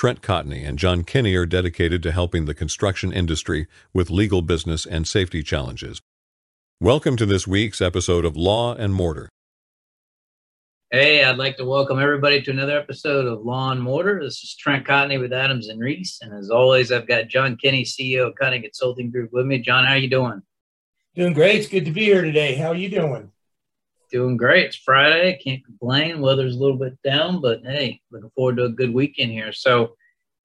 Trent Cotney and John Kenney are dedicated to helping the construction industry with legal business and safety challenges. Welcome to this week's episode of Law and Mortar. Hey, I'd like to welcome everybody to another episode of Law and Mortar. This is Trent Cotney with Adams and Reese, and as always, I've got John Kinney, CEO of Cotney Consulting Group, with me. John, how are you doing? Doing great. It's good to be here today. How are you doing? Doing great. It's Friday. Can't complain. Weather's a little bit down, but hey, looking forward to a good weekend here. So,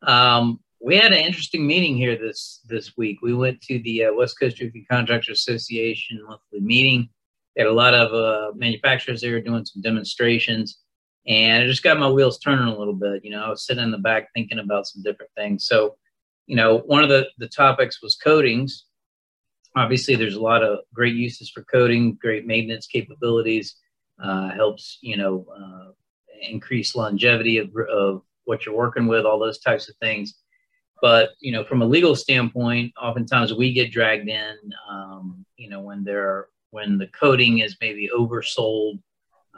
um, we had an interesting meeting here this this week. We went to the uh, West Coast Roofing Contractors Association monthly meeting. They had a lot of uh, manufacturers there doing some demonstrations, and it just got my wheels turning a little bit. You know, I was sitting in the back thinking about some different things. So, you know, one of the the topics was coatings, obviously there's a lot of great uses for coating great maintenance capabilities uh, helps you know uh, increase longevity of, of what you're working with all those types of things. But you know from a legal standpoint oftentimes we get dragged in um, you know when there when the coating is maybe oversold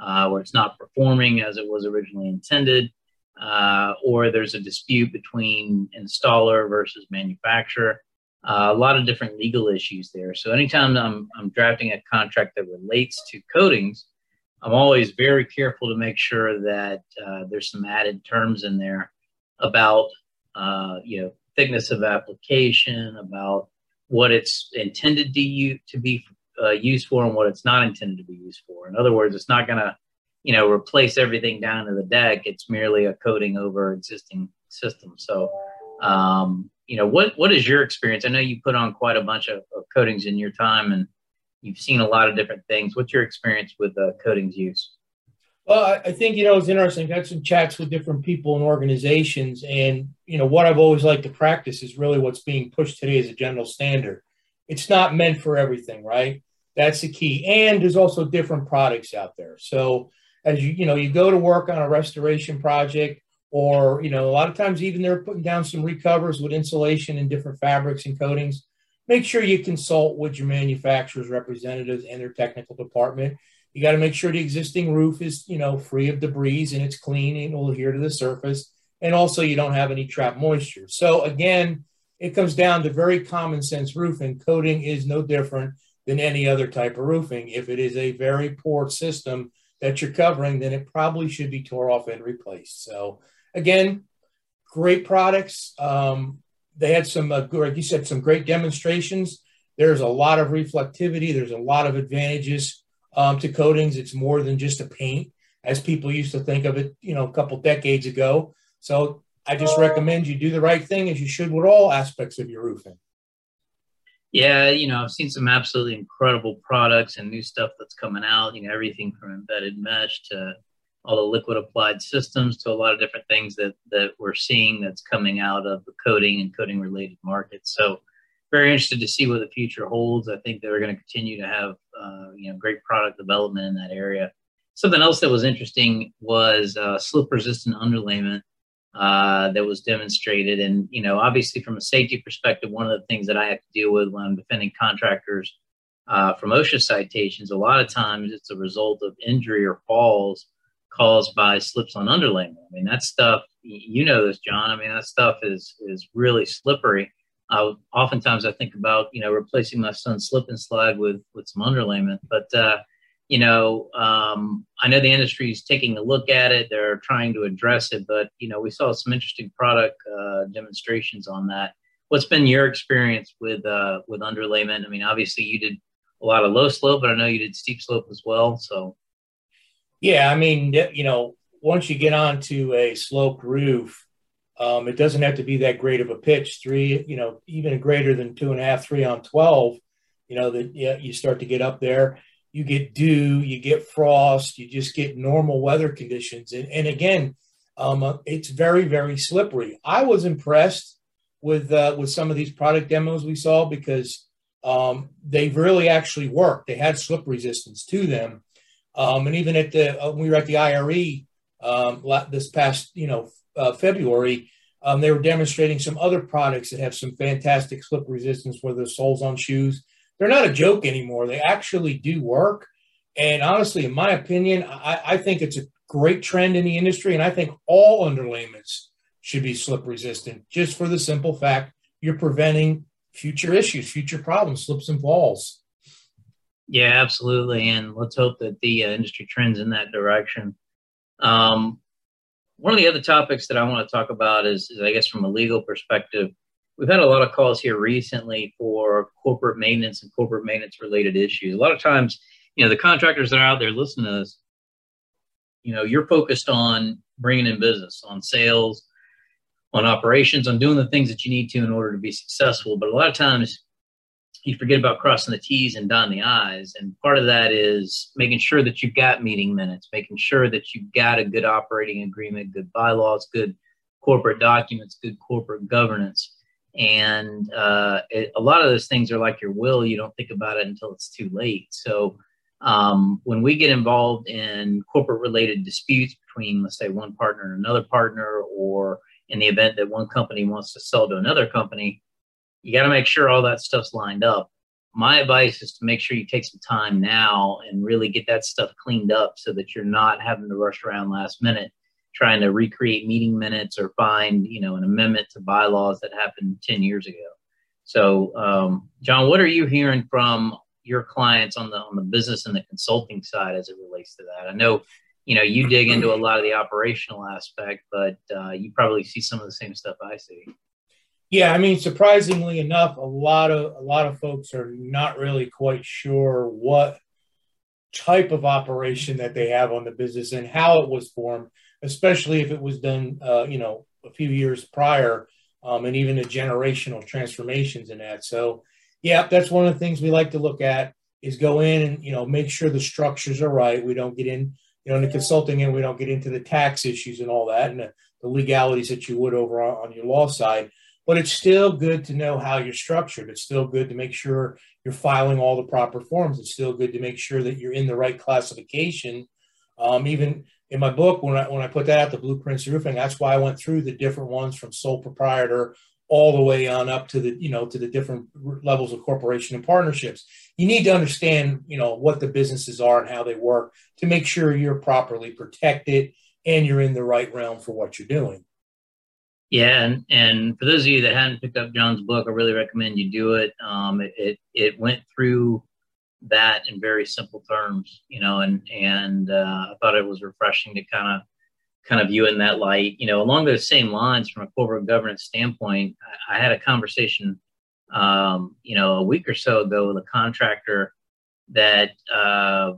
uh, or it's not performing as it was originally intended uh, or there's a dispute between installer versus manufacturer uh, a lot of different legal issues there. So anytime I'm, I'm drafting a contract that relates to coatings, I'm always very careful to make sure that uh, there's some added terms in there about uh, you know thickness of application, about what it's intended to you to be uh, used for and what it's not intended to be used for. In other words, it's not going to you know replace everything down to the deck. It's merely a coating over existing system. So um, you know, what what is your experience? I know you put on quite a bunch of, of coatings in your time, and you've seen a lot of different things. What's your experience with uh, coatings use? Well, I think you know it's interesting. I've had some chats with different people and organizations, and you know what I've always liked to practice is really what's being pushed today as a general standard. It's not meant for everything, right? That's the key. And there's also different products out there. So as you you know you go to work on a restoration project, or you know a lot of times even they're putting down some recovers with insulation and different fabrics and coatings. Make sure you consult with your manufacturer's representatives and their technical department. You got to make sure the existing roof is you know free of debris and it's clean and will adhere to the surface. And also you don't have any trapped moisture. So again it comes down to very common sense roofing. Coating is no different than any other type of roofing. If it is a very poor system that you're covering then it probably should be tore off and replaced. So again, great products. Um, they had some, uh, like you said, some great demonstrations. There's a lot of reflectivity. There's a lot of advantages um, to coatings. It's more than just a paint, as people used to think of it, you know, a couple decades ago. So I just recommend you do the right thing, as you should with all aspects of your roofing. Yeah, you know, I've seen some absolutely incredible products and new stuff that's coming out. You know, everything from embedded mesh to all the liquid applied systems to a lot of different things that that we're seeing that's coming out of the coating and coating related markets. So very interested to see what the future holds. I think they're going to continue to have uh, you know great product development in that area. Something else that was interesting was uh, slip resistant underlayment uh, that was demonstrated, and you know obviously from a safety perspective, one of the things that I have to deal with when I'm defending contractors uh, from OSHA citations, a lot of times it's a result of injury or falls caused by slips on underlayment. I mean, that stuff, you know this, John. I mean, that stuff is is really slippery. Uh, oftentimes, I think about you know replacing my son's slip and slide with with some underlayment, but uh, you know, um, I know the industry is taking a look at it. They're trying to address it, but you know, we saw some interesting product uh, demonstrations on that. What's been your experience with uh, with underlayment? I mean, obviously, you did a lot of low slope, but I know you did steep slope as well. So yeah, I mean, you know, once you get onto a sloped roof, um, it doesn't have to be that great of a pitch. Three, you know, even greater than two and a half, three on twelve. You know that yeah, you start to get up there. You get dew, you get frost, you just get normal weather conditions, and, and again, um, uh, it's very very slippery. I was impressed with uh, with some of these product demos we saw because um, they really actually worked. They had slip resistance to them um, and even at the uh, we were at the IRE um, this past you know uh, February, um, they were demonstrating some other products that have some fantastic slip resistance for the soles on shoes. They're not a joke anymore. They actually do work. And honestly, in my opinion, I, I think it's a great trend in the industry, and I think all underlayments should be slip resistant, just for the simple fact you're preventing future issues, future problems, slips and falls. Yeah, absolutely. And let's hope that the uh, industry trends in that direction. Um, one of the other topics that I want to talk about is, is, I guess, from a legal perspective, we've had a lot of calls here recently for corporate maintenance and corporate maintenance related issues. A lot of times, you know, the contractors that are out there listening to this, you know, you're focused on bringing in business, on sales, on operations, on doing the things that you need to in order to be successful. But a lot of times you forget about crossing the T's and dotting the I's. And part of that is making sure that you've got meeting minutes, making sure that you've got a good operating agreement, good bylaws, good corporate documents, good corporate governance. And uh, it, a lot of those things are like your will. You don't think about it until it's too late. So um, when we get involved in corporate related disputes between, let's say, one partner and another partner, or in the event that one company wants to sell to another company, you got to make sure all that stuff's lined up. My advice is to make sure you take some time now and really get that stuff cleaned up so that you're not having to rush around last minute trying to recreate meeting minutes or find, you know, an amendment to bylaws that happened 10 years ago. So, um, John, what are you hearing from your clients on the on the business and the consulting side as it relates to that? I know you know you dig into a lot of the operational aspect, but uh, you probably see some of the same stuff I see. Yeah, I mean, surprisingly enough, a lot of a lot of folks are not really quite sure what type of operation that they have on the business and how it was formed, especially if it was done, uh, you know, a few years prior, um, and even the generational transformations in that. So, yeah, that's one of the things we like to look at is go in and you know make sure the structures are right. We don't get in you know, in the consulting end, we don't get into the tax issues and all that and the, the legalities that you would over on, on your law side. But it's still good to know how you're structured. It's still good to make sure you're filing all the proper forms. It's still good to make sure that you're in the right classification. Um, even in my book, when I when I put that out, the blueprints roofing, that's why I went through the different ones from sole proprietor all the way on up to the you know to the different levels of corporation and partnerships you need to understand you know what the businesses are and how they work to make sure you're properly protected and you're in the right realm for what you're doing yeah and and for those of you that hadn't picked up john's book i really recommend you do it um it it, it went through that in very simple terms you know and and uh, i thought it was refreshing to kind of kind of view in that light. You know, along those same lines, from a corporate governance standpoint, I, I had a conversation, um, you know, a week or so ago with a contractor that uh,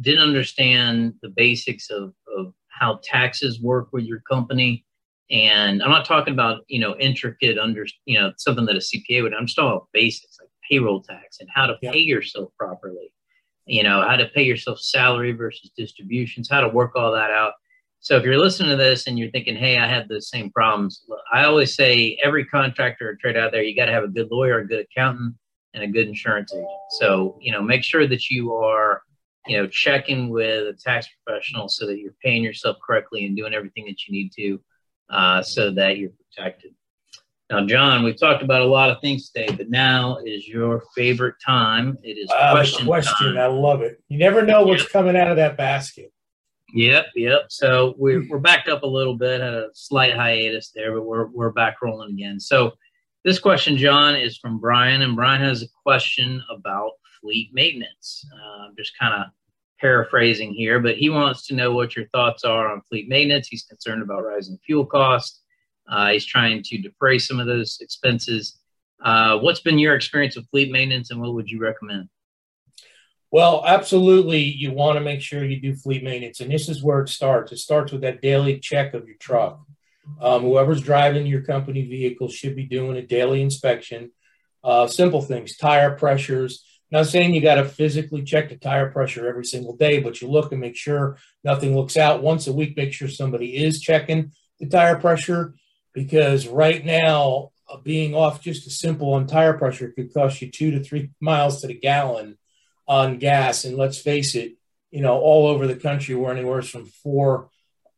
didn't understand the basics of, of how taxes work with your company. And I'm not talking about, you know, intricate under, you know, something that a CPA would, I'm just talking about basics like payroll tax and how to yeah. pay yourself properly, you know, how to pay yourself salary versus distributions, how to work all that out so if you're listening to this and you're thinking, hey, I have the same problems, I always say every contractor or trade out there, you got to have a good lawyer, a good accountant, and a good insurance agent. So, you know, make sure that you are, you know, checking with a tax professional so that you're paying yourself correctly and doing everything that you need to uh, so that you're protected. Now, John, we've talked about a lot of things today, but now is your favorite time. It is uh, question. question. Time. I love it. You never know what's coming out of that basket. Yep, yep. So we're we're backed up a little bit, had a slight hiatus there, but we're we're back rolling again. So this question, John, is from Brian, and Brian has a question about fleet maintenance. Uh, just kind of paraphrasing here, but he wants to know what your thoughts are on fleet maintenance. He's concerned about rising fuel costs. Uh, he's trying to defray some of those expenses. Uh, what's been your experience with fleet maintenance, and what would you recommend? Well, absolutely. You want to make sure you do fleet maintenance. And this is where it starts. It starts with that daily check of your truck. Um, whoever's driving your company vehicle should be doing a daily inspection. Uh, simple things, tire pressures. Not saying you got to physically check the tire pressure every single day, but you look and make sure nothing looks out. Once a week, make sure somebody is checking the tire pressure because right now, uh, being off just a simple on tire pressure could cost you two to three miles to the gallon on gas. And let's face it, you know, all over the country, we're anywhere from four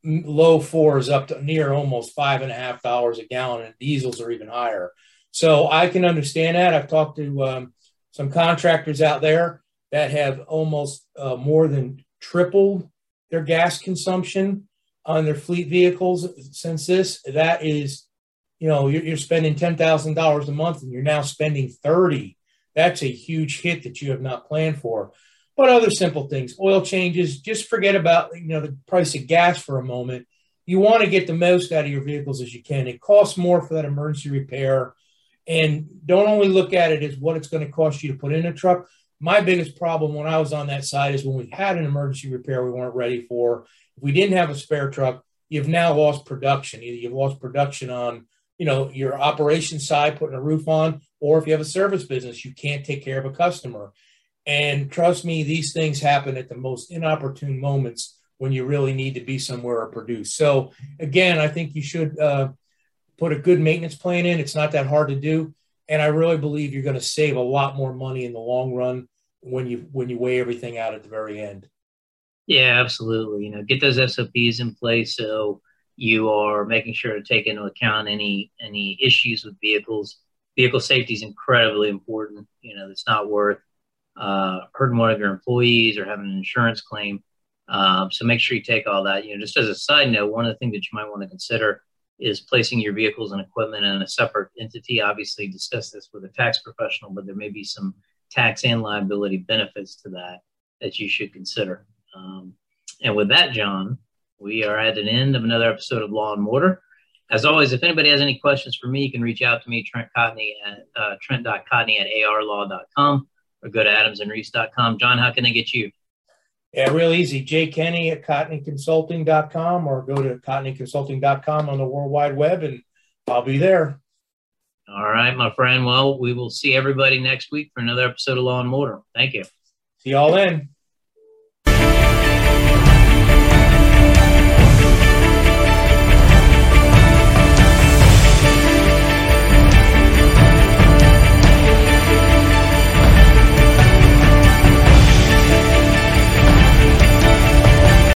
low fours up to near almost five and a half dollars a gallon, and diesels are even higher. So I can understand that. I've talked to um, some contractors out there that have almost uh, more than tripled their gas consumption on their fleet vehicles since this, that is, you know, you're, you're spending ten thousand dollars a month, and you're now spending thirty. That's a huge hit that you have not planned for. But other simple things, oil changes, just forget about you know the price of gas for a moment. You want to get the most out of your vehicles as you can. It costs more for that emergency repair. And don't only look at it as what it's going to cost you to put in a truck. My biggest problem when I was on that side is when we had an emergency repair we weren't ready for. If we didn't have a spare truck, you've now lost production. Either you've lost production on, you know, your operation side, putting a roof on, or if you have a service business, you can't take care of a customer. And trust me, these things happen at the most inopportune moments when you really need to be somewhere or produce. So again, I think you should uh, put a good maintenance plan in. It's not that hard to do, and I really believe you're going to save a lot more money in the long run when you when you weigh everything out at the very end. Yeah, absolutely. You know, get those SOPs in place so you are making sure to take into account any any issues with vehicles. Vehicle safety is incredibly important. You know, it's not worth uh, hurting one of your employees or having an insurance claim. Um, so make sure you take all that. You know, just as a side note, one of the things that you might want to consider is placing your vehicles and equipment in a separate entity. Obviously, discuss this with a tax professional, but there may be some tax and liability benefits to that that you should consider. Um, and with that, John, we are at an end of another episode of Law and Mortar. As always, if anybody has any questions for me, you can reach out to me, Trent Cotney at uh, trent.cotney at arlaw.com or go to adamsandreese.com. John, how can they get you? Yeah, real easy. Jay Kenney at cotneyconsulting.com or go to cotneyconsulting.com on the World Wide Web and I'll be there. All right, my friend. Well, we will see everybody next week for another episode of Law and Mortar. Thank you. See y'all then.